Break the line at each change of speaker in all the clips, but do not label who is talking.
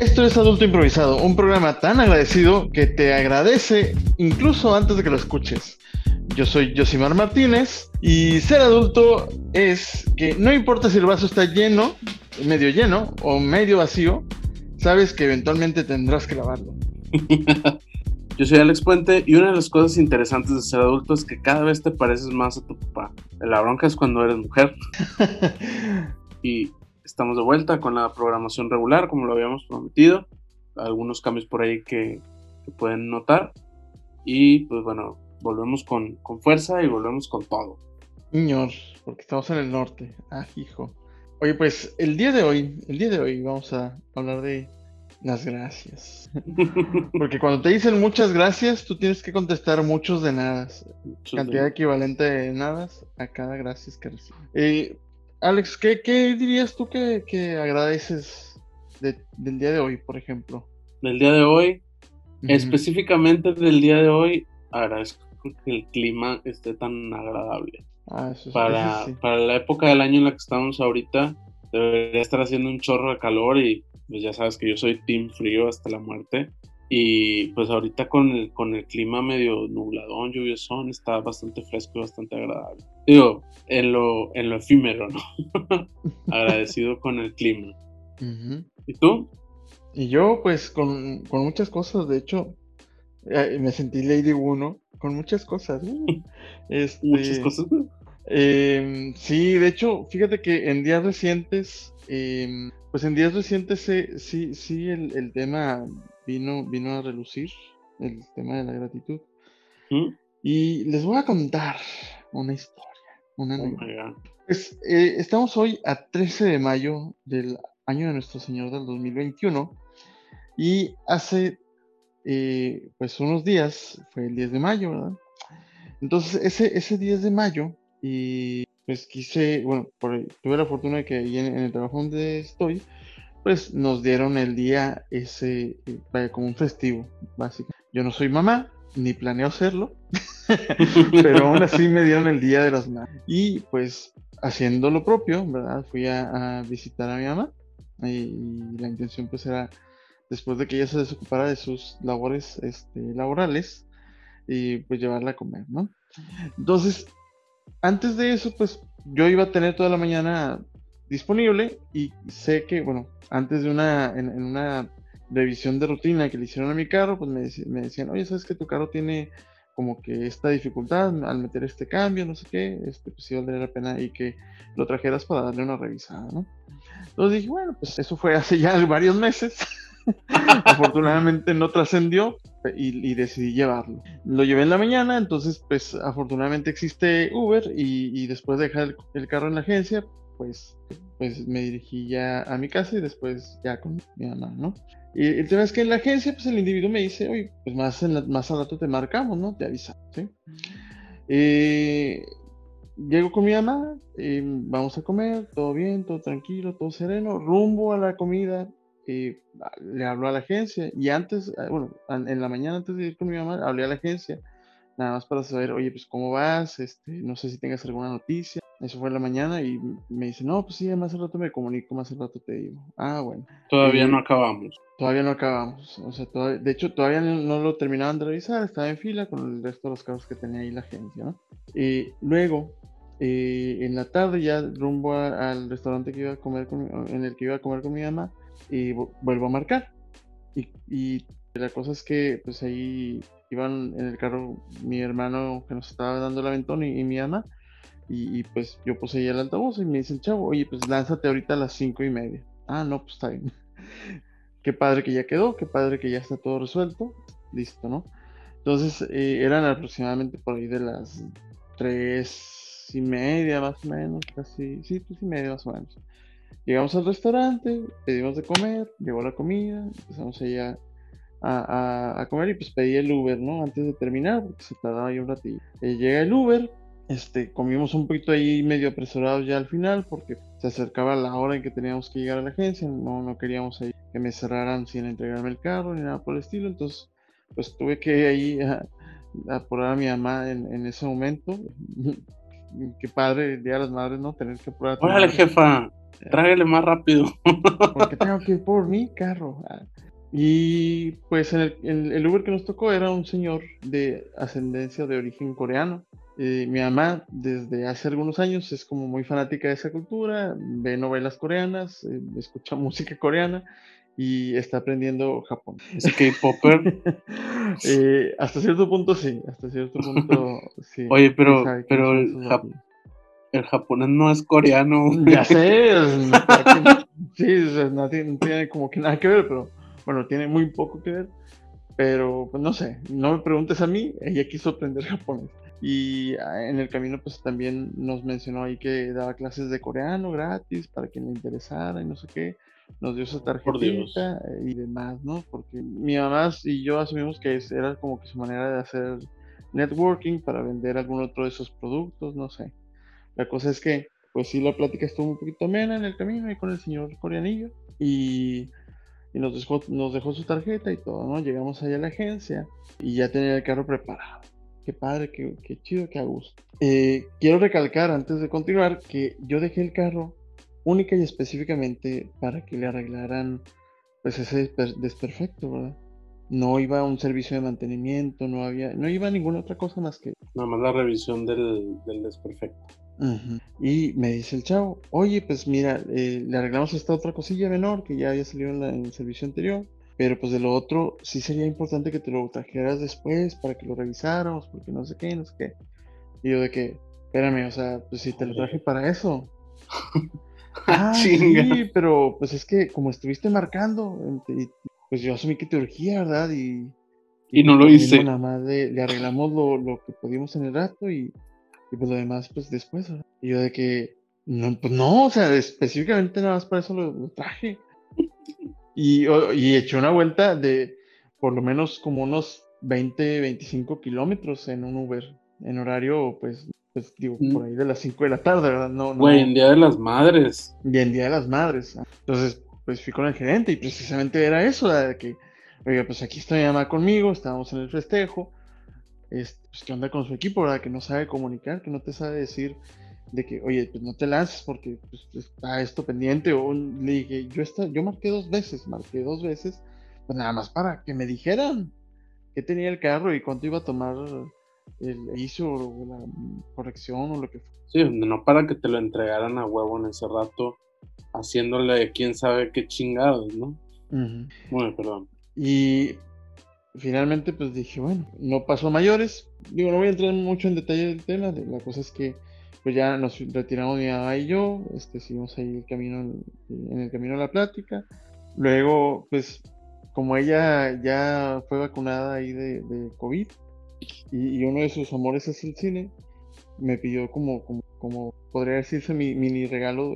Esto es Adulto Improvisado, un programa tan agradecido que te agradece incluso antes de que lo escuches. Yo soy Josimar Martínez y ser adulto es que no importa si el vaso está lleno, medio lleno o medio vacío, sabes que eventualmente tendrás que lavarlo.
Yo soy Alex Puente y una de las cosas interesantes de ser adulto es que cada vez te pareces más a tu papá. La bronca es cuando eres mujer. y estamos de vuelta con la programación regular, como lo habíamos prometido. Algunos cambios por ahí que, pueden notar. Y pues bueno, volvemos con, fuerza y volvemos con todo.
Señor, porque estamos en el norte. Ah, hijo. Oye, pues el día de hoy, el día de hoy vamos a hablar de las gracias. Porque cuando te dicen muchas gracias, tú tienes que contestar muchos de nada. Cantidad equivalente de nada a cada gracias que recibes. Eh, Alex, ¿qué, dirías tú que, agradeces del día de hoy, por ejemplo?
Del día de hoy, específicamente del día de hoy, agradezco que el clima esté tan agradable. Ah, eso, para, para la época del año en la que estamos ahorita, debería estar haciendo un chorro de calor y pues ya sabes que yo soy team frío hasta la muerte. Y pues ahorita con el, con el clima medio nubladón, lluviosón, está bastante fresco y bastante agradable. Digo, en lo, en lo efímero, ¿no? Agradecido con el clima. ¿Y tú?
Y yo, pues, con, muchas cosas, de hecho, eh, me sentí Lady 1 con muchas cosas.
Este, muchas cosas.
Em, sí, de hecho, fíjate que en días recientes em, pues en días recientes sí, sí, el, tema vino, vino a relucir, el tema de la gratitud. ¿Mm? Y les voy a contar una historia, una oh Pues eh, estamos hoy a 13 de mayo del año de nuestro Señor del 2021 y hace eh, pues unos días, fue el 10 de mayo, ¿verdad? Entonces ese, ese 10 de mayo y pues quise, bueno, tuve la fortuna de que ahí en, el trabajo donde estoy, pues nos dieron el día ese, como un festivo, básicamente. Yo no soy mamá, ni planeo hacerlo, pero aún así me dieron el día de las madres. Y pues haciendo lo propio, ¿verdad? Fui a, visitar a mi mamá y, la intención pues era, después de que ella se desocupara de sus labores este, laborales, y pues llevarla a comer, ¿no? Entonces, antes de eso, pues yo iba a tener toda la mañana disponible y sé que, bueno, antes de una, en, una revisión de rutina que le hicieron a mi carro, pues me, me, decían, oye, ¿sabes que tu carro tiene como que esta dificultad al meter este cambio, no sé qué, este, pues sí valdría la pena y que lo trajeras para darle una revisada, ¿no? Entonces dije, bueno, pues eso fue hace ya varios meses. afortunadamente no trascendió y, decidí llevarlo. Lo llevé en la mañana, entonces pues afortunadamente existe Uber y, después de dejar el, carro en la agencia, pues, pues me dirigí ya a mi casa y después ya con mi mamá, ¿no? Y el tema es que en la agencia pues el individuo me dice, oye, pues más, más al rato te marcamos, ¿no? Te avisamos, ¿sí? Eh, llego con mi mamá, eh, vamos a comer, todo bien, todo tranquilo, todo sereno, rumbo a la comida, le habló a la agencia y antes, eh, bueno, en la mañana antes de ir con mi mamá, hablé a la agencia, nada más para saber, oye, pues cómo vas, este, no sé si tengas alguna noticia. Eso fue en la mañana y me dice, no, pues sí, más al rato me comunico, más al rato te digo. Ah, bueno.
Todavía no acabamos.
Todavía no acabamos. O sea, de hecho, todavía no, lo terminaban de revisar, estaba en fila con el resto de los carros que tenía ahí la agencia, ¿no? Y luego, eh, en la tarde, ya rumbo al restaurante que iba a comer en el que iba a comer con mi mamá, y vuelvo a marcar. Y, y, la cosa es que pues ahí iban en el carro mi hermano que nos estaba dando el aventón y, mi ama. Y, pues yo ahí el altavoz y me dicen, chavo, oye, pues lánzate ahorita a las cinco y media. Ah, no, pues está bien. qué padre que ya quedó, qué padre que ya está todo resuelto. Listo, ¿no? Entonces eh, eran aproximadamente por ahí de las tres y media más o menos, casi, sí, tres y media más o menos. Llegamos al restaurante, pedimos de comer, llegó la comida, empezamos ahí a, a, comer y pues pedí el Uber, ¿no? Antes de terminar, porque se tardaba ahí un ratillo. Eh, llega el Uber, este, comimos un poquito ahí medio apresurados ya al final, porque se acercaba la hora en que teníamos que llegar a la agencia, no, no queríamos ahí que me cerraran sin entregarme el carro ni nada por el estilo, entonces pues tuve que ahí a, apurar a mi mamá en, en ese momento qué padre el Día de las Madres, ¿no? Tener que
probar. Órale, jefa, tráigale más rápido.
Porque tengo que ir por mi carro. Y pues el, el, Uber que nos tocó era un señor de ascendencia de origen coreano. Eh, mi mamá desde hace algunos años es como muy fanática de esa cultura, ve novelas coreanas, eh, escucha música coreana y está aprendiendo japonés.
¿Es K-Popper?
Eh, hasta cierto punto sí, hasta cierto punto sí.
Oye, pero, pero el, japonés no es coreano.
Ya sé, sí, no, tiene, como que nada que ver, pero bueno, tiene muy poco que ver. Pero pues no sé, no me preguntes a mí, ella quiso aprender japonés. Y ah, en el camino pues también nos mencionó ahí que daba clases de coreano gratis para quien le interesara y no sé qué nos dio su tarjetita y demás, ¿no? Porque mi mamá y yo asumimos que era como que su manera de hacer networking para vender algún otro de esos productos, no sé. La cosa es que, pues sí, la plática estuvo un poquito amena en el camino ahí con el señor coreanillo y, y nos, dejó, nos dejó su tarjeta y todo, ¿no? Llegamos allá a la agencia y ya tenía el carro preparado. Qué padre, qué, qué chido, qué a gusto. Eh, quiero recalcar antes de continuar que yo dejé el carro única y específicamente para que le arreglaran pues ese desperfecto, ¿verdad? No iba a un servicio de mantenimiento, no había, no iba a ninguna otra cosa más que...
Nada más la revisión del, desperfecto.
Y me dice el chavo, oye, pues mira, eh, le arreglamos esta otra cosilla menor que ya había salido en, en, el servicio anterior, pero pues de lo otro sí sería importante que te lo trajeras después para que lo revisáramos, porque no sé qué, no sé qué. Y yo de que, espérame, o sea, pues si te lo traje para eso. Ah, sí, pero pues es que como estuviste marcando, pues yo asumí que te urgía, ¿verdad? Y,
y, no lo hice.
Nada más le, arreglamos lo, lo, que pudimos en el rato y, y, pues lo demás, pues después, ¿verdad? Y yo de que, no, pues no, o sea, específicamente nada más para eso lo, traje. Y, y eché una vuelta de por lo menos como unos 20, 25 kilómetros en un Uber, en horario, pues pues digo, mm. por ahí de las 5 de la tarde, ¿verdad? No, no.
Güey, en Día de las Madres.
Y en Día de las Madres. Entonces, pues fui con el gerente y precisamente era eso, de que, oiga, pues aquí está mi mamá conmigo, estábamos en el festejo, este, pues qué onda con su equipo, ¿verdad? Que no sabe comunicar, que no te sabe decir de que, oye, pues no te lances porque pues, está esto pendiente, o le dije, yo, está, yo marqué dos veces, marqué dos veces, pues nada más para que me dijeran que tenía el carro y cuánto iba a tomar el hizo la corrección o lo que fue.
Sí, no para que te lo entregaran a huevo en ese rato, haciéndole quién sabe qué chingados, ¿no? Bueno, perdón.
Y finalmente pues dije, bueno, no pasó mayores. Digo, no voy a entrar mucho en detalle del tema, la cosa es que pues ya nos retiramos mi mamá y yo, este, seguimos ahí el camino, en el camino a la plática. Luego, pues, como ella ya fue vacunada ahí de, de COVID, y, uno de sus amores es el cine, me pidió como, como, como podría decirse mi mini regalo,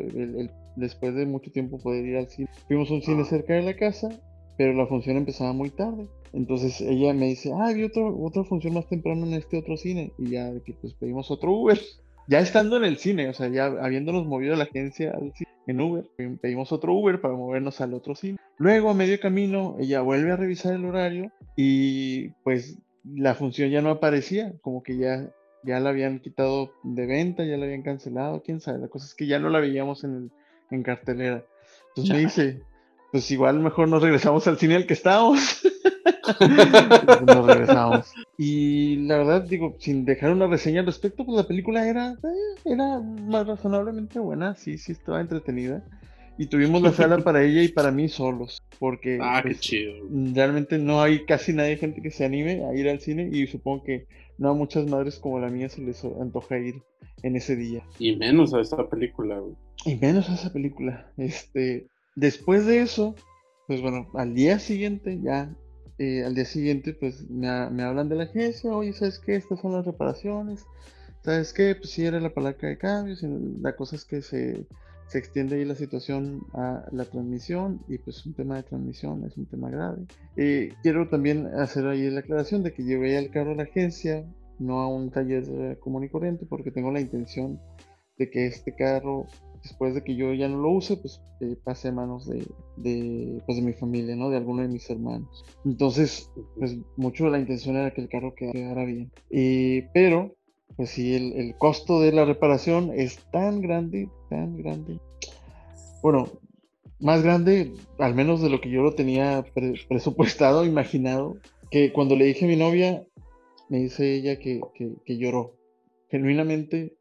después de mucho tiempo poder ir al cine. Fuimos a un cine ah. cerca de la casa, pero la función empezaba muy tarde. Entonces ella me dice, ah, vi otra función más temprano en este otro cine. Y ya que pues pedimos otro Uber. Ya estando en el cine, o sea, ya habiéndonos movido la agencia en Uber, pedimos otro Uber para movernos al otro cine. Luego, a medio camino, ella vuelve a revisar el horario y pues la función ya no aparecía, como que ya, ya la habían quitado de venta, ya la habían cancelado, quién sabe. La cosa es que ya no la veíamos en, en cartelera. Entonces me dice, pues igual mejor nos regresamos al cine al que estábamos. nos regresamos. Y la verdad, digo, sin dejar una reseña al respecto, pues la película era, eh, era más razonablemente buena, sí, sí estaba entretenida y tuvimos la sala para ella y para mí solos, porque
ah, qué pues, chido.
realmente no hay casi nadie gente que se anime a ir al cine y supongo que no a muchas madres como la mía se les antoja ir en ese día.
Y menos a esta película, güey.
Y menos a esa película. Este, después de eso, pues bueno, al día siguiente ya, eh, al día siguiente pues me, me hablan de la agencia, oye, ¿sabes qué? Estas son las reparaciones. ¿Sabes qué? Pues sí era la palanca de cambios, y la cosa es que se se extiende ahí la situación a la transmisión y pues un tema de transmisión es un tema grave. Eh, quiero también hacer ahí la aclaración de que llevé el carro a la agencia, no a un taller común y corriente, porque tengo la intención de que este carro, después de que yo ya no lo use, pues eh, pase a manos de, de, pues, de mi familia, ¿no? De alguno de mis hermanos. Entonces, pues mucho la intención era que el carro quedara bien. pero pues sí, el, costo de la reparación es tan grande, tan grande. Bueno, más grande, al menos de lo que yo lo tenía presupuestado, imaginado, que cuando le dije a mi novia, me dice ella que, que, lloró. Genuinamente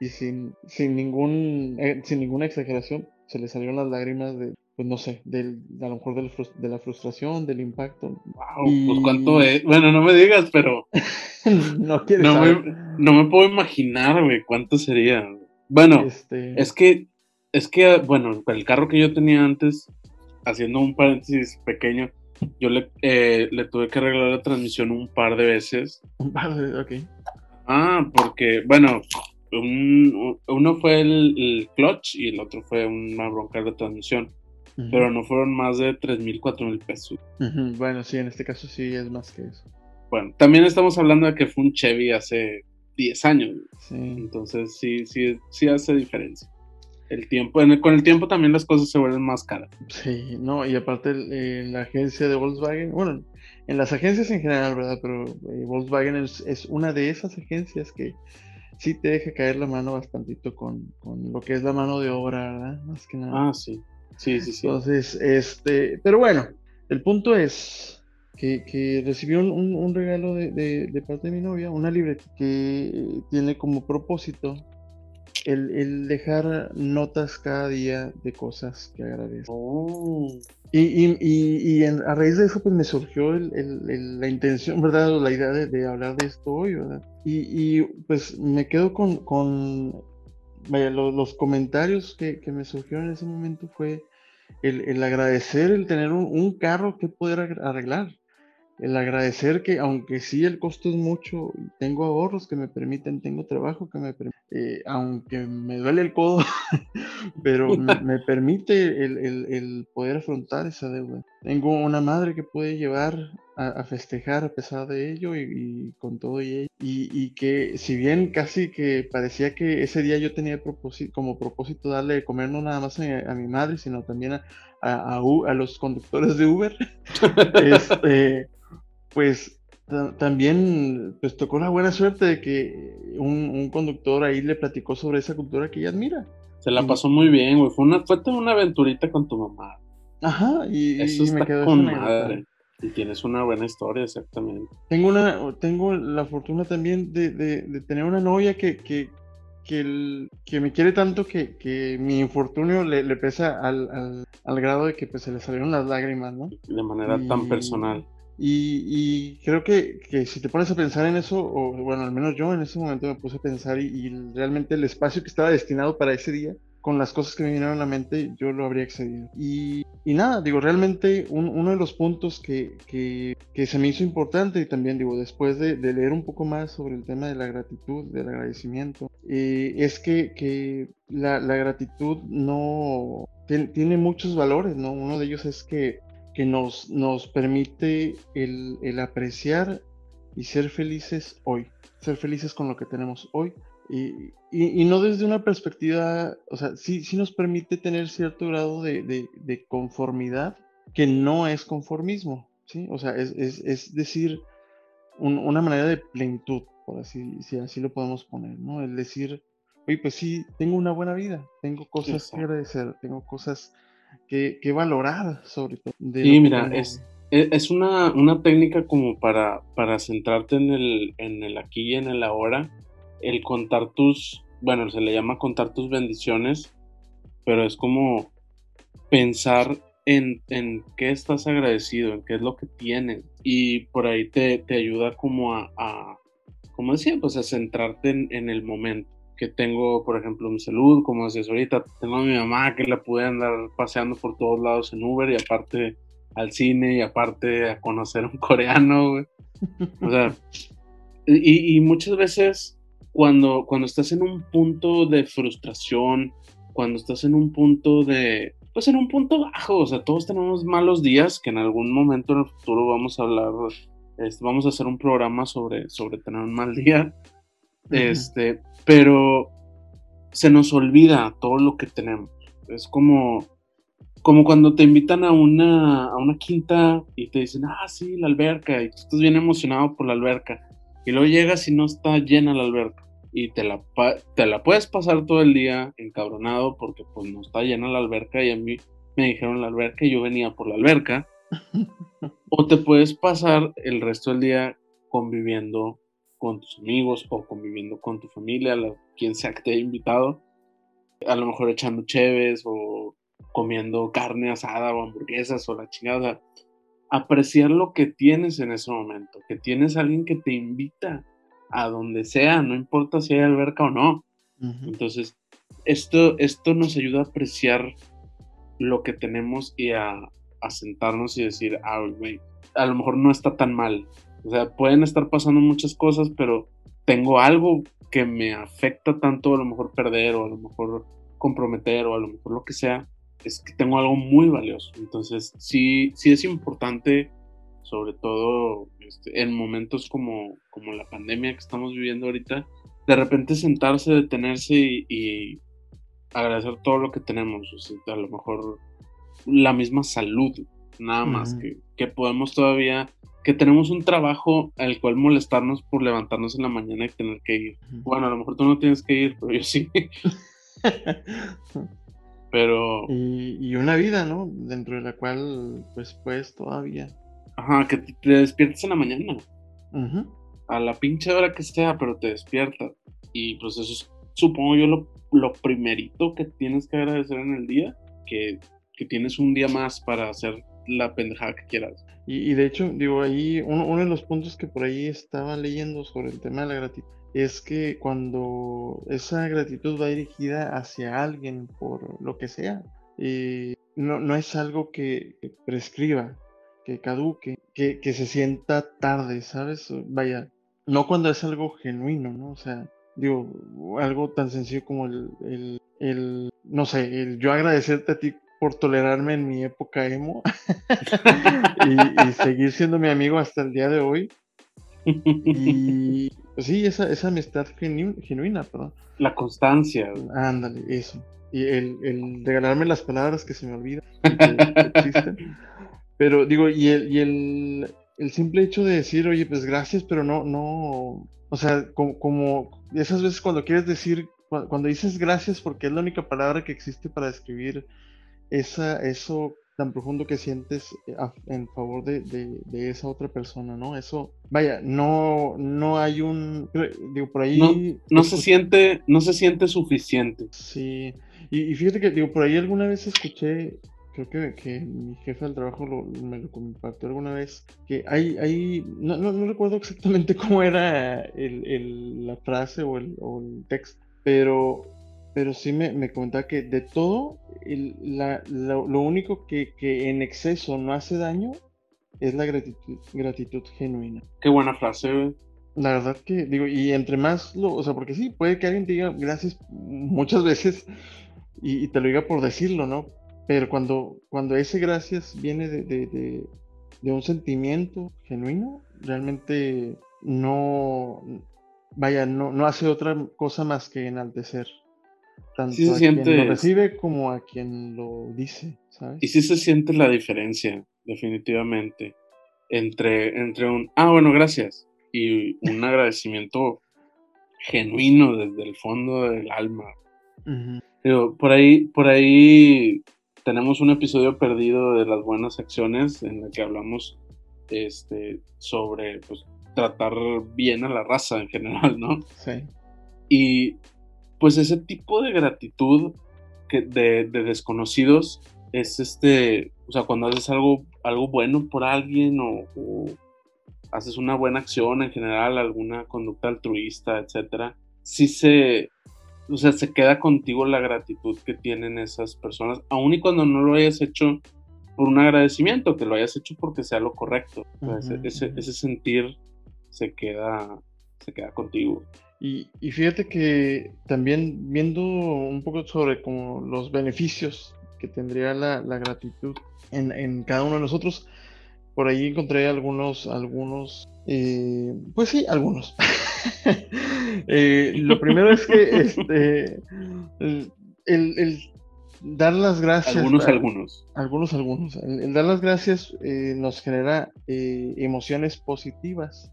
y sin, sin, ningún, eh, sin ninguna exageración, se le salieron las lágrimas de, pues no sé, del, a lo mejor de la frustración, del impacto.
Wow, pues cuánto es. Bueno, no me digas, pero. no quieres no Me, no me puedo imaginar, güey, cuánto sería. Bueno, este es que, es que, bueno, el carro que yo tenía antes, haciendo un paréntesis pequeño, yo le, eh, le tuve que arreglar la transmisión un par de veces.
Un par de, ok.
Ah, porque, bueno, uno fue el, el, clutch y el otro fue una bronca de transmisión pero no fueron más de 3 mil, 4 mil pesos.
Bueno, sí, en este caso sí es más que eso.
Bueno, también estamos hablando de que fue un Chevy hace 10 años. Sí. Entonces sí, sí, sí hace diferencia. El tiempo, con el tiempo también las cosas se vuelven más caras.
Sí, no, y aparte la agencia de Volkswagen, bueno, en las agencias en general, ¿verdad? Pero eh, Volkswagen es, una de esas agencias que sí te deja caer la mano bastantito con, con lo que es la mano de obra, ¿verdad? Más que nada.
Ah, sí. Sí, sí, sí.
Entonces, este, pero bueno, el punto es que, que recibió un, un, regalo de, de, parte de mi novia, una libreta que tiene como propósito el, el, dejar notas cada día de cosas que agradece. Oh. Y, y, y, a raíz de eso, pues me surgió el, la intención, ¿verdad? La idea de, de, hablar de esto hoy, ¿verdad? Y, pues me quedo con, con vaya, los comentarios que, que, me surgieron en ese momento fue el, agradecer el tener un, carro que poder arreglar. El agradecer que, aunque sí el costo es mucho, tengo ahorros que me permiten, tengo trabajo que me permite, eh, aunque me duele el codo, pero me, permite el, poder afrontar esa deuda. Tengo una madre que puede llevar a, festejar a pesar de ello y, con todo y, y, que si bien casi que parecía que ese día yo tenía como propósito darle de comer no nada más a, mi madre, sino también a, a, los conductores de Uber, este, pues también pues tocó la buena suerte de que un, conductor ahí le platicó sobre esa cultura que ella admira.
Se la pasó muy bien, güey. Fue una, fue una aventurita con tu mamá.
Ajá, y,
Eso me quedó con madre. Y tienes una buena historia, exactamente.
Tengo una, tengo la fortuna también de, de, tener una novia que, que, que, el, que, me quiere tanto que, que mi infortunio le, le pesa al, al, al, grado de que pues, se le salieron las lágrimas, ¿no?
De manera tan personal.
Y, y creo que, que, si te pones a pensar en eso, o bueno, al menos yo en ese momento me puse a pensar y, y realmente el espacio que estaba destinado para ese día con las cosas que me vinieron a la mente, yo lo habría excedido. Y, y nada, digo, realmente uno de los puntos que, que, que, se me hizo importante y también digo, después de, leer un poco más sobre el tema de la gratitud, del agradecimiento, eh, es que, que la, la, gratitud no tiene muchos valores, ¿no? Uno de ellos es que, que nos, nos permite el, el apreciar y ser felices hoy, ser felices con lo que tenemos hoy y, y, no desde una perspectiva, o sea, sí, sí nos permite tener cierto grado de, de, conformidad que no es conformismo, ¿sí? O sea, es, es, es decir, una manera de plenitud, por así, si así lo podemos poner, ¿no? El decir, oye, pues sí, tengo una buena vida, tengo cosas que agradecer, tengo cosas que, que valorar, sobre todo.
sí, mira, es, e, es una, una técnica como para, para centrarte en el, en el aquí y en el ahora el contar tus, bueno, se le llama contar tus bendiciones, pero es como pensar en, en qué estás agradecido, en qué es lo que tienes. Y por ahí te, te ayuda como a, a, como decía, pues a centrarte en, el momento. Que tengo, por ejemplo, mi salud, como decías ahorita, tengo a mi mamá que la pude andar paseando por todos lados en Uber y aparte al cine y aparte a conocer un coreano, O sea, y, y muchas veces cuando, cuando estás en un punto de frustración, cuando estás en un punto de, pues en un punto bajo, o sea, todos tenemos malos días que en algún momento en el futuro vamos a hablar, este, vamos a hacer un programa sobre, sobre tener un mal día, este, pero se nos olvida todo lo que tenemos. Es como, como cuando te invitan a una, a una quinta y te dicen, ah, sí, la alberca, y tú estás bien emocionado por la alberca Y luego llegas y no está llena la alberca. Y te la, te la puedes pasar todo el día encabronado porque pues no está llena la alberca y a mí me dijeron la alberca y yo venía por la alberca. o te puedes pasar el resto del día conviviendo con tus amigos o conviviendo con tu familia, quien sea que te haya invitado, a lo mejor echando cheves o comiendo carne asada o hamburguesas o la chingada. Apreciar lo que tienes en ese momento, que tienes alguien que te invita a donde sea, no importa si hay alberca o no. Entonces, esto, esto nos ayuda a apreciar lo que tenemos y a, a sentarnos y decir, ah, a lo mejor no está tan mal. O sea, pueden estar pasando muchas cosas, pero tengo algo que me afecta tanto, a lo mejor perder o a lo mejor comprometer o a lo mejor lo que sea, es que tengo algo muy valioso. Entonces, sí, sí es importante, sobre todo este, en momentos como, como la pandemia que estamos viviendo ahorita, de repente sentarse, detenerse y, agradecer todo lo que tenemos. a lo mejor la misma salud, nada más, que, que podemos todavía que tenemos un trabajo al cual molestarnos por levantarnos en la mañana y tener que ir. Bueno, a lo mejor tú no tienes que ir, pero yo sí. pero...
Y, una vida, ¿no? Dentro de la cual, pues, pues, todavía.
Ajá, que te, despiertes en la mañana. A la pinche hora que sea, pero te despiertas. Y pues eso es, supongo yo, lo, lo primerito que tienes que agradecer en el día, que, que tienes un día más para hacer la pendejada que quieras.
Y, de hecho, digo, ahí uno, de los puntos que por ahí estaba leyendo sobre el tema de la gratitud es que cuando esa gratitud va dirigida hacia alguien por lo que sea, eh, no, no, es algo que, prescriba, que caduque, que, que, se sienta tarde, ¿sabes? Vaya, no cuando es algo genuino, ¿no? O sea, digo, algo tan sencillo como el, el, el no sé, el yo agradecerte a ti por tolerarme en mi época emo y, seguir siendo mi amigo hasta el día de hoy. Y sí, esa, esa amistad genuina, perdón.
La constancia.
Ándale, eso. Y el, regalarme las palabras que se me olvidan, que, existen. Pero digo, y, el, y el, el, simple hecho de decir, oye, pues gracias, pero no, no, o sea, como, como esas veces cuando quieres decir, cuando dices gracias porque es la única palabra que existe para describir esa, eso tan profundo que sientes eh, en favor de, esa otra persona, ¿no? Eso, vaya, no, no hay un, digo, por ahí...
No, se siente, no se siente suficiente.
Sí, y, fíjate que, digo, por ahí alguna vez escuché, creo que, que mi jefe del trabajo me lo compartió alguna vez, que hay, hay no, no, recuerdo exactamente cómo era el, la frase o el, o el texto, pero pero sí me, me comentaba que de todo, lo, único que, en exceso no hace daño es la gratitud, gratitud genuina.
Qué buena frase,
La verdad que, digo, y entre más lo, o sea, porque sí, puede que alguien te diga gracias muchas veces y, te lo diga por decirlo, ¿no? Pero cuando, cuando ese gracias viene de, de un sentimiento genuino, realmente no, vaya, no, no hace otra cosa más que enaltecer tanto a quien lo recibe como a quien lo dice, ¿sabes?
Y sí se siente la diferencia, definitivamente, entre, entre un, ah, bueno, gracias, y un agradecimiento genuino desde el fondo del alma. Pero por ahí, por ahí tenemos un episodio perdido de las buenas acciones en el que hablamos este, sobre pues, tratar bien a la raza en general, ¿no?
Sí.
Y pues ese tipo de gratitud que de, desconocidos es este, o sea, cuando haces algo, algo bueno por alguien o, haces una buena acción en general, alguna conducta altruista, etcétera, sí se, o sea, se queda contigo la gratitud que tienen esas personas, aun y cuando no lo hayas hecho por un agradecimiento, que lo hayas hecho porque sea lo correcto. ese, ese, sentir se queda, se queda contigo.
Y, fíjate que también viendo un poco sobre como los beneficios que tendría la, gratitud en, cada uno de nosotros, por ahí encontré algunos, algunos, eh, pues sí, algunos. Eh, lo primero es que este, el, dar las gracias.
Algunos, algunos.
Algunos, algunos. El, dar las gracias eh, nos genera emociones positivas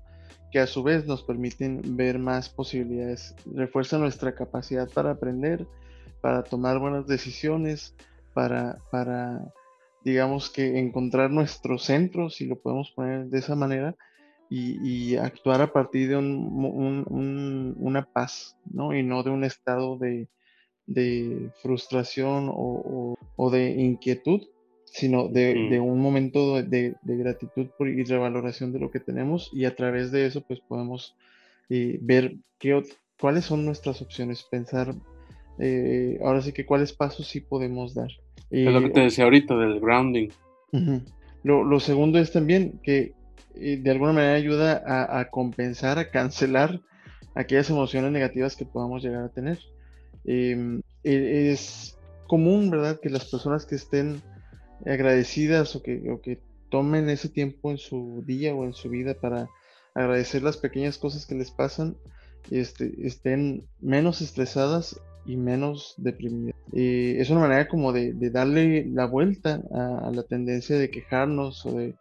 que a su vez nos permiten ver más posibilidades, refuerza nuestra capacidad para aprender, para tomar buenas decisiones, para, para digamos que encontrar nuestro centro, si lo podemos poner de esa manera, y, actuar a partir de una paz, ¿no? Y no de un estado de, frustración o, de inquietud, sino de, un momento de, gratitud por, y revaloración de lo que tenemos y a través de eso pues podemos eh, ver qué, cuáles son nuestras opciones, pensar eh, ahora sí que cuáles pasos sí podemos dar.
es lo que te decía ahorita del grounding.
lo, segundo es también que eh, de alguna manera ayuda a, compensar, a cancelar aquellas emociones negativas que podamos llegar a tener. Em, e, es común, ¿verdad?, que las personas que estén agradecidas o que, o que tomen ese tiempo en su día o en su vida para agradecer las pequeñas cosas que les pasan, este, estén menos estresadas y menos deprimidas. Eh, es una manera como de, darle la vuelta a, la tendencia de quejarnos o de,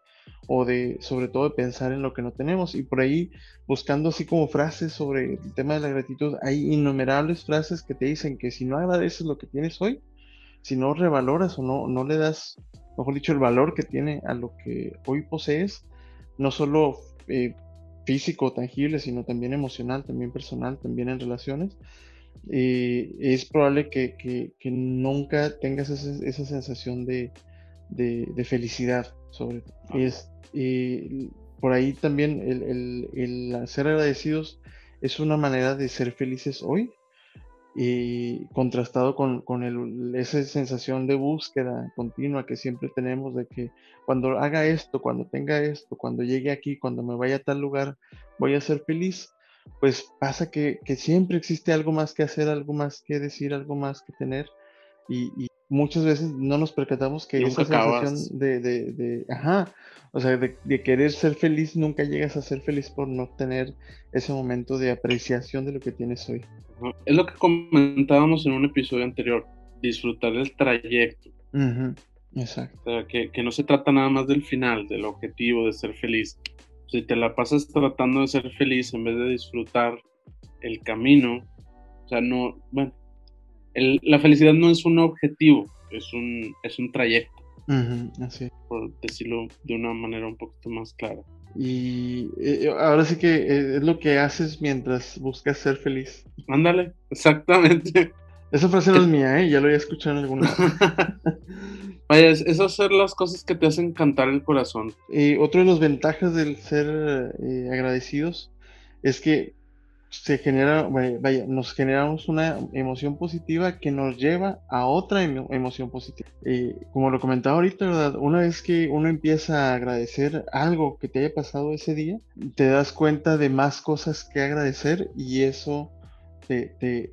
o de, sobre todo, de pensar en lo que no tenemos. Y por ahí, buscando así como frases sobre el tema de la gratitud, hay innumerables frases que te dicen que si no agradeces lo que tienes hoy, si no revaloras o no, no le das, mejor dicho, el valor que tiene a lo que hoy posees, no solo eh, físico, tangible, sino también emocional, también personal, también en relaciones, eh, es probable que, que, nunca tengas esa, esa sensación de, de, felicidad sobre todo. Es, eh, por ahí también el, el, el, ser agradecidos es una manera de ser felices hoy y contrastado con, con esa sensación de búsqueda continua que siempre tenemos de que cuando haga esto, cuando tenga esto, cuando llegue aquí, cuando me vaya a tal lugar, voy a ser feliz, pues pasa que, siempre existe algo más que hacer, algo más que decir, algo más que tener y, muchas veces no nos percatamos que esa sensación de, de, de, ajá, o sea, de, querer ser feliz, nunca llegas a ser feliz por no tener ese momento de apreciación de lo que tienes hoy.
Es lo que comentábamos en un episodio anterior, disfrutar del trayecto.
Exacto.
O sea, que, que, no se trata nada más del final, del objetivo de ser feliz. Si te la pasas tratando de ser feliz en vez de disfrutar el camino, o sea, no, bueno, la felicidad no es un objetivo, es un, es un trayecto.
así.
Por decirlo de una manera un poquito más clara.
Y eh, ahora sí que eh, es lo que haces mientras buscas ser feliz.
Ándale, exactamente.
Esa frase no es mía, ¿eh? Ya lo había escuchado en alguna
Vaya, es, hacer las cosas que te hacen cantar el corazón.
Y otro de las ventajas del ser eh, agradecidos es que se genera, vaya, nos generamos una emoción positiva que nos lleva a otra emoción positiva. Eh, como lo comentaba ahorita, ¿verdad? Una vez que uno empieza a agradecer algo que te haya pasado ese día, te das cuenta de más cosas que agradecer y eso te,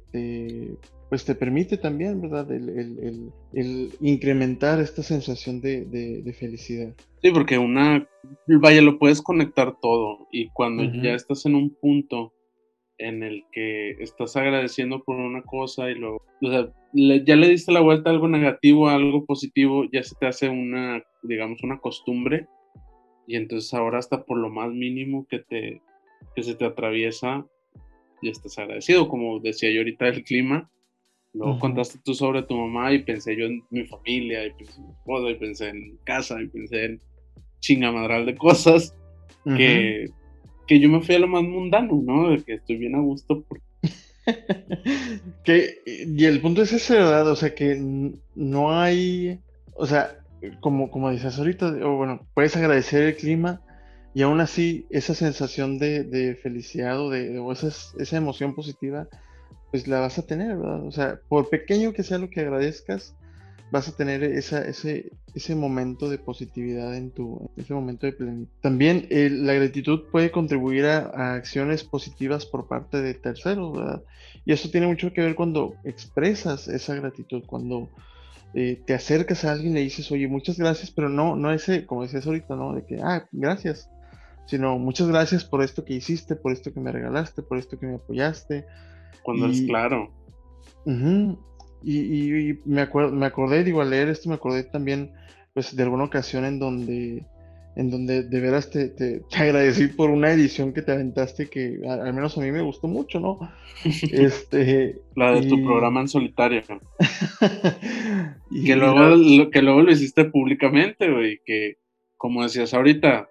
pues te permite también, ¿verdad? El, incrementar esta sensación de, felicidad.
Sí, porque una, vaya, lo puedes conectar todo y cuando ya estás en un punto en el que estás agradeciendo por una cosa y luego, o sea, ya le diste la vuelta a algo negativo, a algo positivo, ya se te hace una, digamos, una costumbre. Y entonces ahora hasta por lo más mínimo que te que se te atraviesa ya estás agradecido, como decía yo ahorita del clima. Luego contaste tú sobre tu mamá y pensé yo en mi familia, y pensé en mi esposa, y pensé en casa, y pensé en chingamadral de cosas que yo me fui a lo más mundano, ¿no? De que estoy bien a gusto.
que, y el punto es ese, ¿verdad? O sea, que no hay, o sea, como, como dices ahorita, o bueno, puedes agradecer el clima y aún así esa sensación de, felicidad o, de, esa, esa emoción positiva, pues la vas a tener, ¿verdad? O sea, por pequeño que sea lo que agradezcas, vas a tener esa, ese, ese momento de positividad en tu, ese momento de plenitud. También la gratitud puede contribuir a, acciones positivas por parte de terceros, ¿verdad? Y eso tiene mucho que ver cuando expresas esa gratitud, cuando eh, te acercas a alguien y le dices, oye, muchas gracias, pero no, no ese, como decías ahorita, ¿no? De que, ah, gracias, sino muchas gracias por esto que hiciste, por esto que me regalaste, por esto que me apoyaste.
Cuando es claro.
Y, me, acuerdo, me acordé, digo, al leer esto me acordé también, pues, de alguna ocasión en donde en donde de veras te, te, agradecí por una edición que te aventaste que al menos a mí me gustó mucho, ¿no?
Este, La de tu programa en solitario. y que, luego, lo, que luego lo hiciste públicamente, güey, que como decías ahorita,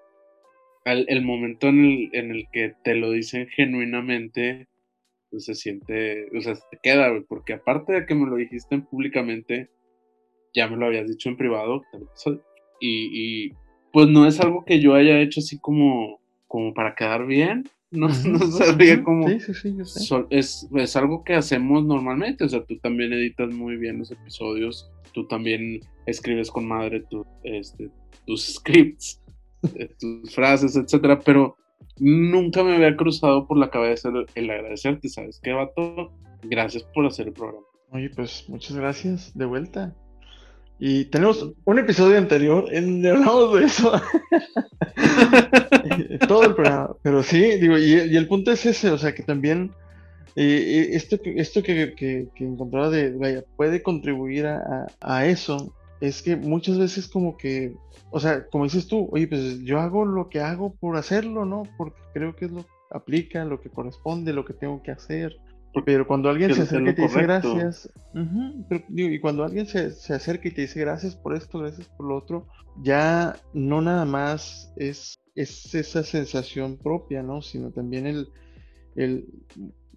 el momento en el, en el que te lo dicen genuinamente, pues se siente, o sea, se queda, güey, porque aparte de que me lo dijiste públicamente, ya me lo habías dicho en privado, y, y pues no es algo que yo haya hecho así como, como para quedar bien, no, no sabría cómo. Sí, sí, sí, yo sé. es, es, algo que hacemos normalmente. O sea, tú también editas muy bien los episodios. Tú también escribes con madre tu, este, tus scripts, eh, tus frases, etcétera. Pero nunca me había cruzado por la cabeza el, agradecerte. ¿Sabes qué, vato? Gracias por hacer el programa.
Oye, pues muchas gracias de vuelta. Y tenemos un episodio anterior en hablamos de eso. Todo el programa. Pero sí, digo, y, el punto es ese, o sea, que también eh, esto, esto que, encontraba de, puede contribuir a, eso, es que muchas veces como que, o sea, como dices tú, oye, pues yo hago lo que hago por hacerlo, ¿no? Porque creo que es lo que aplica, lo que corresponde, lo que tengo que hacer. Pero cuando alguien se acerca y te dice gracias, y cuando alguien se, se, acerca y te dice gracias por esto, gracias por lo otro, ya no nada más es, es esa sensación propia, ¿no? Sino también el, el,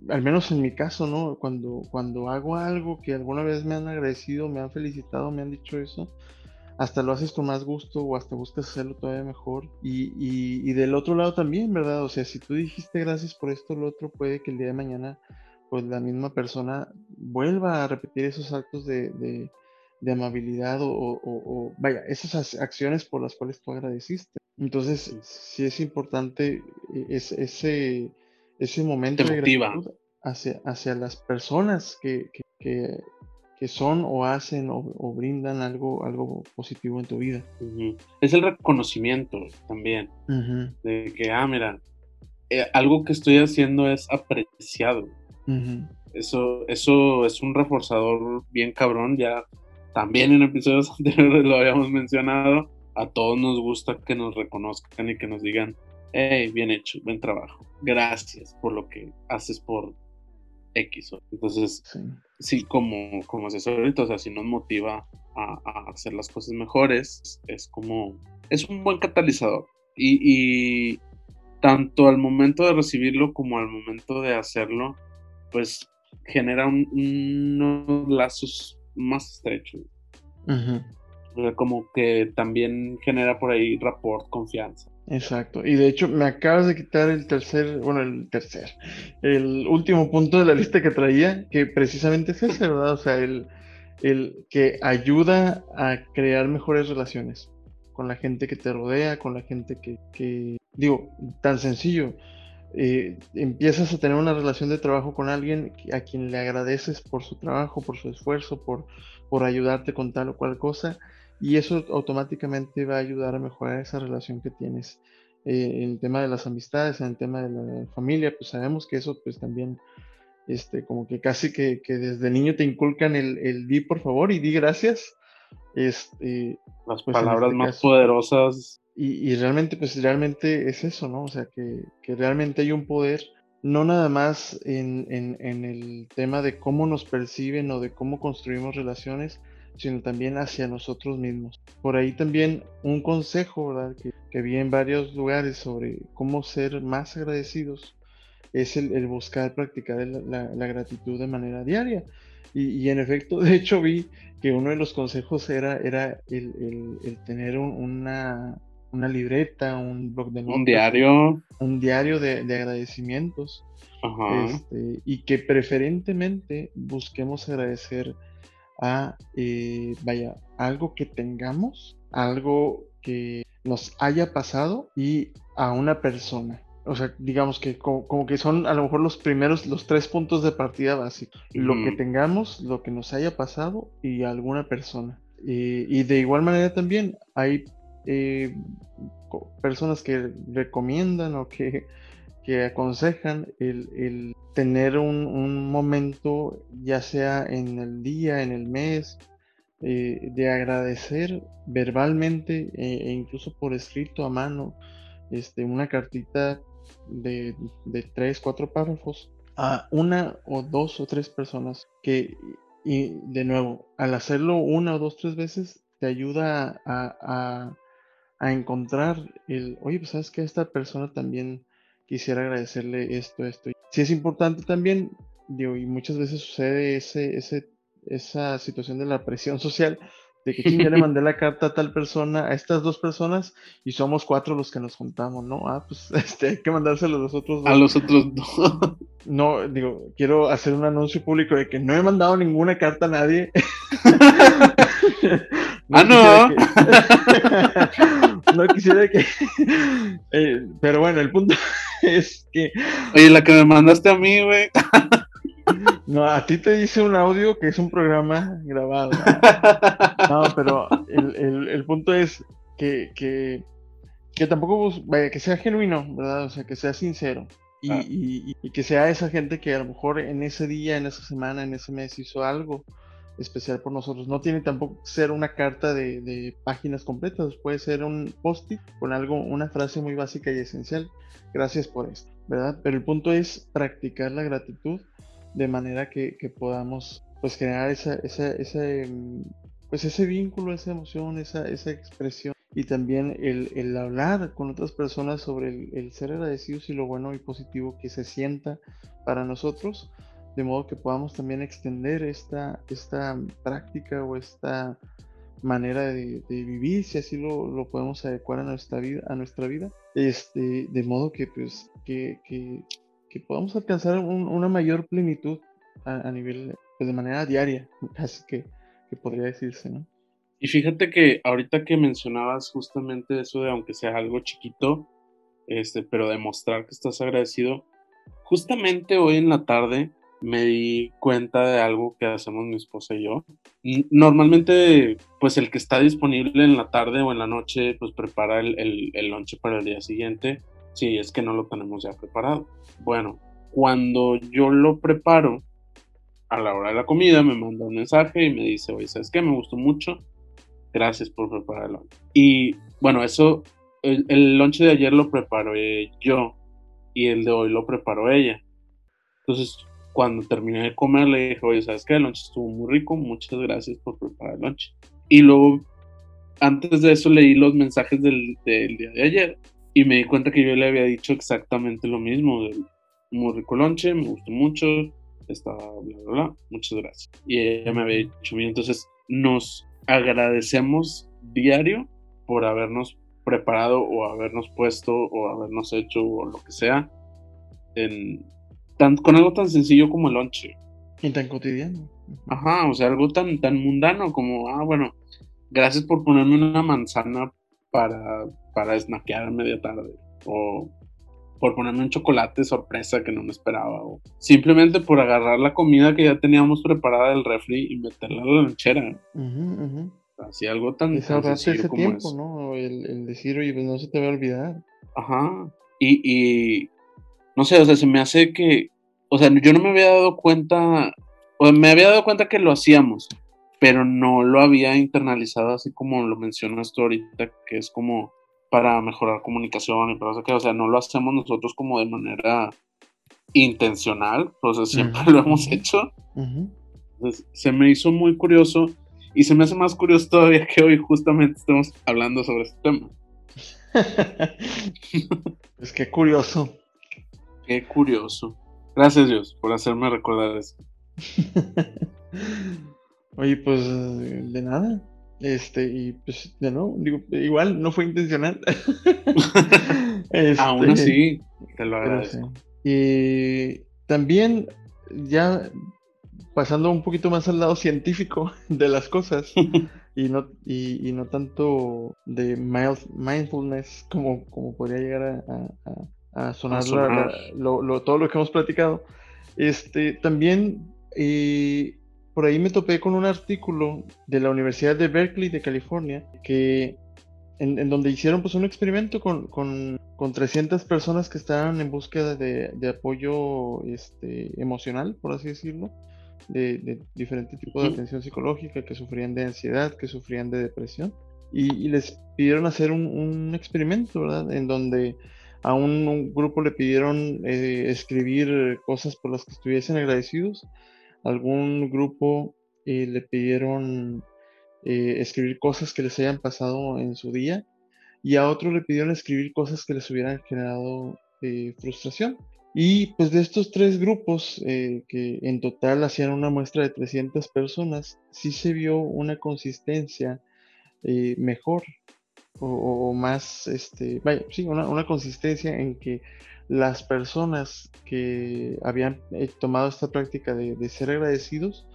al menos en mi caso, ¿no? Cuando, cuando hago algo que alguna vez me han agradecido, me han felicitado, me han dicho eso, hasta lo haces con más gusto o hasta buscas hacerlo todavía mejor. Y, y, y del otro lado también, ¿verdad? O sea, si tú dijiste gracias por esto, lo otro puede que el día de mañana pues la misma persona vuelva a repetir esos actos de, amabilidad o, vaya, esas acciones por las cuales tú agradeciste. Entonces, sí, es importante e, ese, ese momento de gratitud hacia, hacia las personas que, que, son o hacen o, brindan algo, algo positivo en tu vida.
Es el reconocimiento también, de que, ah, mira, eh, algo que estoy haciendo es apreciado. Eso, eso es un reforzador bien cabrón, ya también en episodios anteriores lo habíamos mencionado, a todos nos gusta que nos reconozcan y que nos digan, hey, bien hecho, buen trabajo, gracias por lo que haces por X. Entonces, sí, como, como asesorito, o sea, si nos motiva a, hacer las cosas mejores, es como, es un buen catalizador. Y, y tanto al momento de recibirlo como al momento de hacerlo, pues genera unos lazos más estrechos. Como que también genera por ahí rapport, confianza.
Exacto. Y de hecho me acabas de quitar el tercer, bueno, el tercer, el último punto de la lista que traía, que precisamente es ese, ¿verdad? O sea, el, el que ayuda a crear mejores relaciones con la gente que te rodea, con la gente que, que digo, tan sencillo eh, empiezas a tener una relación de trabajo con alguien a quien le agradeces por su trabajo, por su esfuerzo, por, por ayudarte con tal o cual cosa, y eso automáticamente va a ayudar a mejorar esa relación que tienes. Eh, en el tema de las amistades, en el tema de la familia, pues sabemos que eso pues también, este, como que casi que, desde niño te inculcan el, el, di por favor y di gracias. Este,
Las pues, palabras este más poderosas
y, realmente, pues realmente es eso, ¿no? O sea, que, realmente hay un poder, no nada más en, el tema de cómo nos perciben o de cómo construimos relaciones, sino también hacia nosotros mismos. Por ahí también un consejo, ¿verdad? Que, que vi en varios lugares sobre cómo ser más agradecidos es el, buscar practicar la, gratitud de manera diaria. Y, en efecto, de hecho vi que uno de los consejos era, era el, tener una, una libreta, un blog de
notas. Un diario.
Un diario de, agradecimientos. Este, y que preferentemente busquemos agradecer a, eh, vaya, algo que tengamos, algo que nos haya pasado y a una persona. O sea, digamos que como, que son a lo mejor los primeros, los tres puntos de partida básicos. Lo que tengamos, lo que nos haya pasado y a alguna persona. Eh, y de igual manera también hay eh, personas que recomiendan o que, aconsejan el, tener un, momento, ya sea en el día, en el mes, eh, de agradecer verbalmente eh, e incluso por escrito a mano, este, una cartita de, de tres, cuatro párrafos a una o dos o tres personas que, y de nuevo, al hacerlo una o dos, tres veces, te ayuda a, a, encontrar el, oye, pues sabes que esta persona también quisiera agradecerle esto, esto. Si es importante también, digo, y muchas veces sucede ese, ese esa situación de la presión social, de que ya le mandé la carta a tal persona, a estas dos personas, y somos cuatro los que nos juntamos, ¿no? Ah, pues este, hay que mandárselo a los otros
dos. A los otros dos.
No, digo, quiero hacer un anuncio público de que no he mandado ninguna carta a nadie.
ah, no.
no quisiera que. Eh, pero bueno, el punto es que.
Oye, la que me mandaste a mí, güey.
No, a ti te dice un audio que es un programa grabado. No, pero el, punto es que, que, tampoco, vaya, que sea genuino, ¿verdad? O sea, que sea sincero. Ah. Y, y, que sea esa gente que a lo mejor en ese día, en esa semana, en ese mes hizo algo especial por nosotros. No tiene tampoco que ser una carta de, de páginas completas, puede ser un post-it con algo, una frase muy básica y esencial. Gracias por esto, ¿verdad? Pero el punto es practicar la gratitud de manera que, podamos pues generar esa, esa, ese, mm, pues ese vínculo, esa emoción, esa, esa expresión y también el, hablar con otras personas sobre el, ser agradecidos y lo bueno y positivo que se sienta para nosotros, de modo que podamos también extender esta, esta práctica o esta manera de, vivir, si así lo, podemos adecuar a nuestra vida, a nuestra vida, este, de modo que pues que, que podamos alcanzar una mayor plenitud a, nivel, pues de manera diaria, casi que, que podría decirse, ¿no?
Y fíjate que ahorita que mencionabas justamente eso de aunque sea algo chiquito, este, pero demostrar que estás agradecido, justamente hoy en la tarde me di cuenta de algo que hacemos mi esposa y yo. Normalmente, pues el que está disponible en la tarde o en la noche, pues prepara el, el, el lonche para el día siguiente si es que no lo tenemos ya preparado. Bueno, cuando yo lo preparo, a la hora de la comida me manda un mensaje y me dice, oye, ¿sabes qué? Me gustó mucho. Gracias por prepararlo. Y bueno, eso, el, el lonche de ayer lo preparé yo y el de hoy lo preparó ella. Entonces, cuando terminé de comer, le dije, oye, ¿sabes qué? El lonche estuvo muy rico, muchas gracias por preparar el lonche. Y luego, antes de eso, leí los mensajes del, del día de ayer y me di cuenta que yo le había dicho exactamente lo mismo, muy rico lonche, me gustó mucho, estaba bla, bla, bla, muchas gracias. Y ella me había dicho, bien, entonces nos agradecemos diario por habernos preparado o habernos puesto o habernos hecho o lo que sea en, tan, con algo tan sencillo como el lonche.
Y tan cotidiano.
Ajá, o sea, algo tan, tan mundano como, ah, bueno, gracias por ponerme una manzana para, para snackear a media tarde. O por ponerme un chocolate sorpresa que no me esperaba. O simplemente por agarrar la comida que ya teníamos preparada del refri y meterla a la lonchera. Así algo tan,
tan ese tiempo, ¿no? El, decir, oye, pues no se te va a olvidar.
Ajá. Y, y no sé, o sea, se me hace que, o sea, yo no me había dado cuenta, o me había dado cuenta que lo hacíamos, pero no lo había internalizado así como lo mencionas tú ahorita, que es como para mejorar comunicación y para eso que, o sea, no lo hacemos nosotros como de manera intencional, o sea, siempre lo hemos hecho. Entonces, se me hizo muy curioso y se me hace más curioso todavía que hoy justamente estemos hablando sobre este tema.
es que curioso.
Qué curioso. Gracias Dios por hacerme recordar eso.
Oye, pues de nada. Este, y pues de nuevo, digo, igual no fue intencional.
este, Aún así, te lo agradezco.
Y también, ya pasando un poquito más al lado científico de las cosas, y no, y, no tanto de mindfulness como, como podría llegar a, sonar, todo lo que hemos platicado. Este, también eh, por ahí me topé con un artículo de la Universidad de Berkeley de California que en, donde hicieron pues un experimento con, con, 300 personas que estaban en búsqueda de, apoyo este, emocional, por así decirlo, de, diferentes tipos de atención psicológica, que sufrían de ansiedad, que sufrían de depresión, y, les pidieron hacer un, experimento, ¿verdad? En donde a un, grupo le pidieron eh, escribir cosas por las que estuviesen agradecidos, algún grupo eh, le pidieron eh, escribir cosas que les hayan pasado en su día, y a otro le pidieron escribir cosas que les hubieran generado frustración. Y pues de estos tres grupos, que en total hacían una muestra de 300 personas, sí se vio una consistencia mejor o, más, este, vaya, sí, una, consistencia en que las personas que habían eh, tomado esta práctica de, ser agradecidos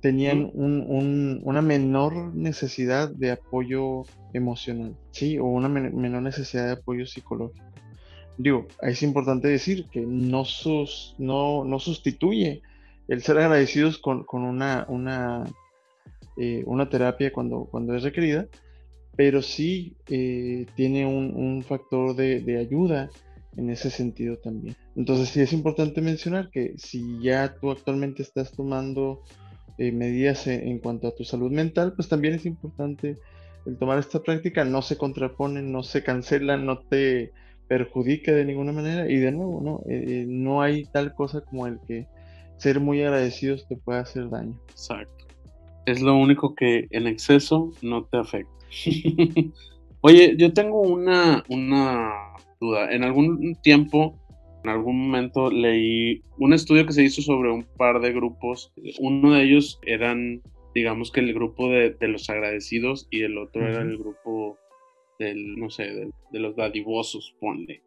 tenían una menor necesidad de apoyo emocional, sí, o una menor necesidad de apoyo psicológico. Digo, es importante decir que no, sus, no, no sustituye el ser agradecidos con, una, una, eh, una, terapia cuando, cuando es requerida, pero sí eh, tiene un, factor de, ayuda en ese sentido también. Entonces sí es importante mencionar que si ya tú actualmente estás tomando eh, medidas en, en, cuanto a tu salud mental, pues también es importante el tomar esta práctica, no se contraponen, no se cancelan, no te perjudique de ninguna manera y de nuevo, ¿no? Eh, eh, no hay tal cosa como el que ser muy agradecidos te puede hacer daño.
Exacto. Es lo único que en exceso no te afecta. Oye, yo tengo una, una duda. En algún tiempo, en algún momento leí un estudio que se hizo sobre un par de grupos. Uno de ellos eran, digamos que el grupo de, los agradecidos y el otro era el grupo del, no sé, de, los dadivosos, ponle.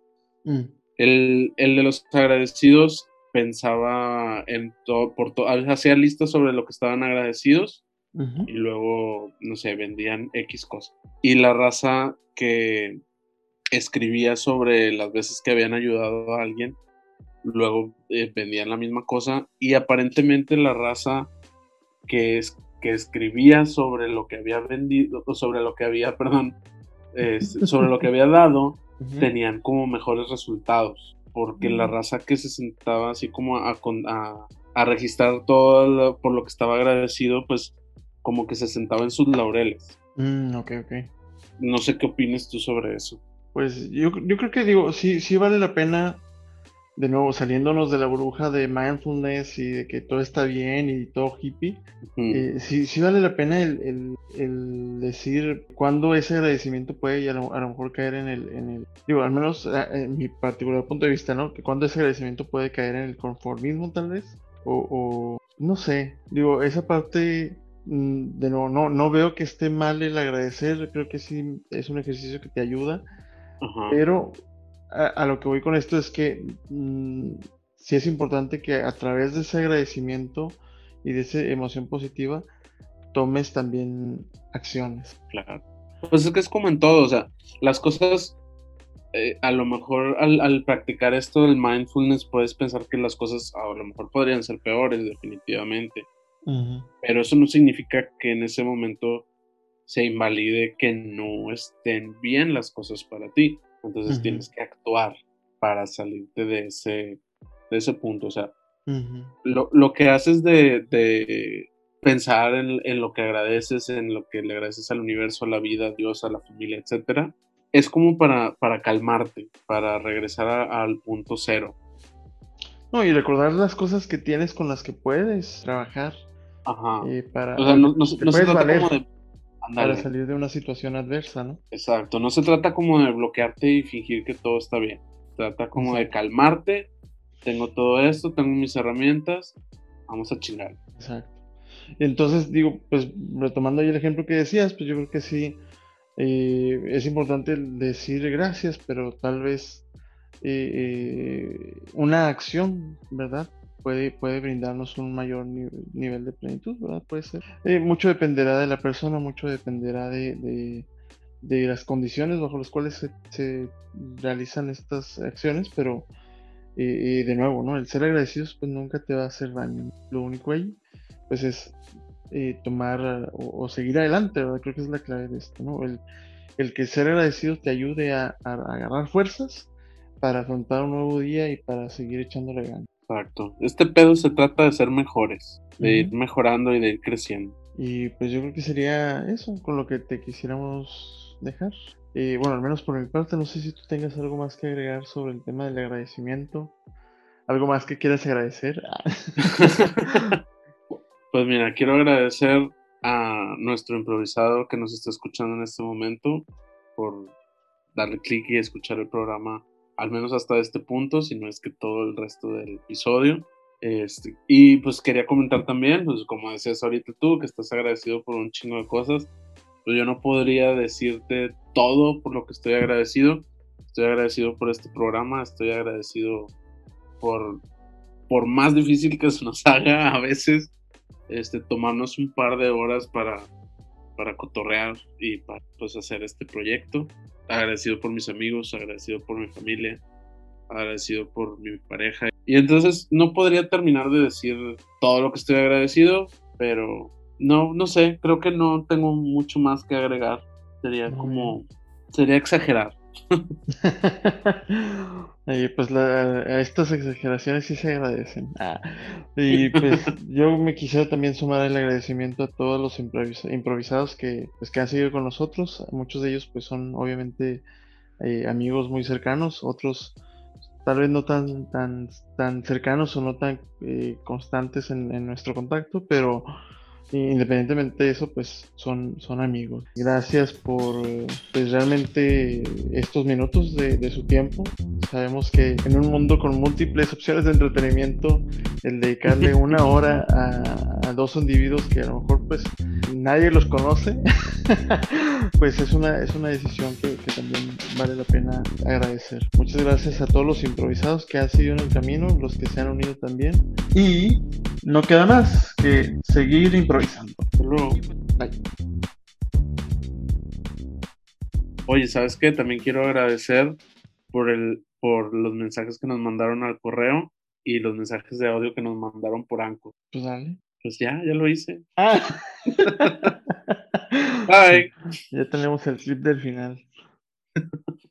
Mm. El, de los agradecidos pensaba en todo, por todo, hacía listas sobre lo que estaban agradecidos y luego, no sé, vendían X cosas. Y la raza que escribía sobre las veces que habían ayudado a alguien, luego eh, vendían la misma cosa y aparentemente la raza que, es, que escribía sobre lo que había vendido, sobre lo que había, perdón, sobre lo que había dado, tenían como mejores resultados. Porque la raza que se sentaba así como a, a, registrar todo por lo que estaba agradecido, pues como que se sentaba en sus laureles.
Mm, ok, ok.
No sé qué opinas tú sobre eso.
Pues yo, yo creo que digo, sí, sí vale la pena de nuevo, saliéndonos de la burbuja de mindfulness y de que todo está bien y todo hippie, eh, sí, sí, vale la pena el, decir cuándo ese agradecimiento puede a lo, mejor caer en el, en el, digo, al menos ah, en mi particular punto de vista, ¿no? Que cuándo ese agradecimiento puede caer en el conformismo tal vez, o, no sé, digo, esa parte de nuevo, no, no veo que esté mal el agradecer, creo que sí es un ejercicio que te ayuda, pero a, lo que voy con esto es que mm, sí es importante que a través de ese agradecimiento y de esa emoción positiva tomes también acciones.
Claro. Pues es que es como en todo, o sea, las cosas, eh, a lo mejor al, practicar esto del mindfulness puedes pensar que las cosas a lo mejor podrían ser peores, definitivamente. Pero eso no significa que en ese momento se invalide que no estén bien las cosas para ti. Entonces tienes que actuar para salirte de ese, de ese punto. O sea, lo, lo, que haces de, de pensar en, en, lo que agradeces, en lo que le agradeces al universo, a la vida, a Dios, a la familia, etcétera, es como para, para calmarte, para regresar al punto cero.
No, y recordar las cosas que tienes con las que puedes trabajar.
Ajá.
Eh, para,
o sea, no, no, se trata como de
para salir de una situación adversa, ¿no?
Exacto, no se trata como de bloquearte y fingir que todo está bien. Trata como de calmarte, tengo todo esto, tengo mis herramientas, vamos a chingar.
Exacto. Entonces, digo, pues retomando ahí el ejemplo que decías, pues yo creo que sí, eh, es importante decir gracias, pero tal vez eh, eh, una acción, ¿verdad? Puede, puede brindarnos un mayor nivel de plenitud, ¿verdad? Puede ser. Eh, mucho dependerá de la persona, mucho dependerá de, de, las condiciones bajo las cuales se, realizan estas acciones, pero eh, de nuevo, ¿no? El ser agradecidos pues nunca te va a hacer daño. Lo único ahí pues es eh, tomar o, seguir adelante, ¿verdad? Creo que es la clave de esto, ¿no? El, el que ser agradecido te ayude a, a, agarrar fuerzas para afrontar un nuevo día y para seguir echándole ganas.
Exacto. Este pedo se trata de ser mejores, de ir mejorando y de ir creciendo.
Y pues yo creo que sería eso con lo que te quisiéramos dejar. Y bueno, al menos por mi parte, no sé si tú tengas algo más que agregar sobre el tema del agradecimiento. ¿Algo más que quieras agradecer?
pues mira, quiero agradecer a nuestro improvisado que nos está escuchando en este momento por darle clic y escuchar el programa, al menos hasta este punto, si no es que todo el resto del episodio. Este, y pues quería comentar también, pues como decías ahorita tú, que estás agradecido por un chingo de cosas, pues yo no podría decirte todo por lo que estoy agradecido. Estoy agradecido por este programa, estoy agradecido por, por más difícil que se nos haga a veces, este, tomarnos un par de horas para, para cotorrear y para pues, hacer este proyecto. Agradecido por mis amigos, agradecido por mi familia, agradecido por mi pareja. Y entonces no podría terminar de decir todo lo que estoy agradecido, pero no, no sé, creo que no tengo mucho más que agregar. Sería como, sería exagerar.
y pues la, estas exageraciones sí se agradecen. Ah, y pues yo me quisiera también sumar el agradecimiento a todos los improvisados que, pues, que han seguido con nosotros. Muchos de ellos pues son obviamente eh, amigos muy cercanos, otros tal vez no tan, tan, tan cercanos o no tan eh, constantes en, en nuestro contacto, pero independientemente de eso, pues son, son amigos. Gracias por pues, realmente estos minutos de, su tiempo. Sabemos que en un mundo con múltiples opciones de entretenimiento, el dedicarle una hora a, dos individuos que a lo mejor pues nadie los conoce, pues es una, es una decisión que, que, también vale la pena agradecer. Muchas gracias a todos los improvisados que han seguido en el camino, los que se han unido también. Y no queda más que seguir improvisando.
Oye, ¿sabes qué? También quiero agradecer por, el, por los mensajes que nos mandaron al correo y los mensajes de audio que nos mandaron por Anco.
Pues dale.
Pues ya, ya lo hice.
Ah.
Bye.
Ya tenemos el clip del final.